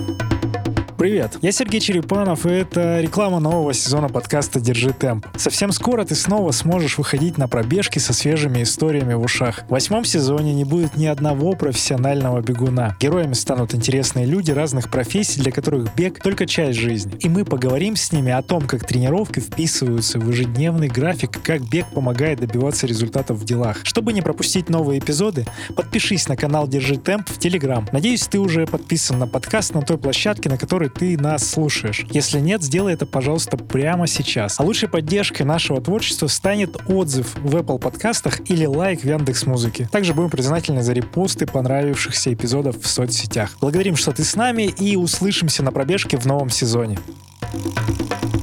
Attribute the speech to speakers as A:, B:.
A: Thank you. Привет, я Сергей Черепанов, и это реклама нового сезона подкаста «Держи темп». Совсем скоро ты снова сможешь выходить на пробежки со свежими историями в ушах. В восьмом сезоне не будет ни одного профессионального бегуна. Героями станут интересные люди разных профессий, для которых бег — только часть жизни. И мы поговорим с ними о том, как тренировки вписываются в ежедневный график, как бег помогает добиваться результатов в делах. Чтобы не пропустить новые эпизоды, подпишись на канал «Держи темп» в Телеграм. Надеюсь, ты уже подписан на подкаст на той площадке, на которой ты нас слушаешь. Если нет, сделай это, пожалуйста, прямо сейчас. А лучшей поддержкой нашего творчества станет отзыв в Apple подкастах или лайк в Яндекс Музыке. Также будем признательны за репосты понравившихся эпизодов в соцсетях. Благодарим, что ты с нами и услышимся на пробежке в новом сезоне. thank you